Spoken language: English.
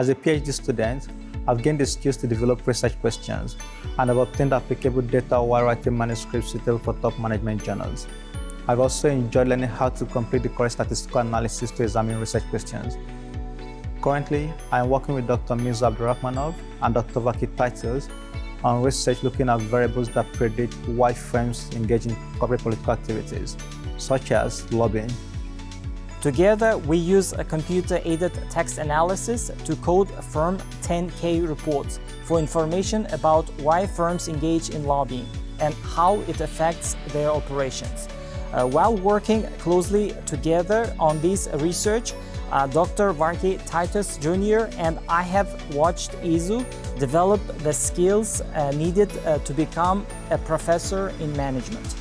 As a PhD student, I've gained the skills to develop research questions and I've obtained applicable data while writing manuscripts suitable for top management journals. I've also enjoyed learning how to complete the correct statistical analysis to examine research questions. Currently, I am working with Dr. Mirza Abdurrahmanov and Dr. Varkey Titus on research looking at variables that predict why firms engage in corporate political activities, such as lobbying. Together, we use a computer-aided text analysis to code firm 10K reports for information about why firms engage in lobbying and how it affects their operations. Uh, while working closely together on this research, uh, Dr. Varkey Titus Jr. and I have watched Izu develop the skills uh, needed uh, to become a professor in management.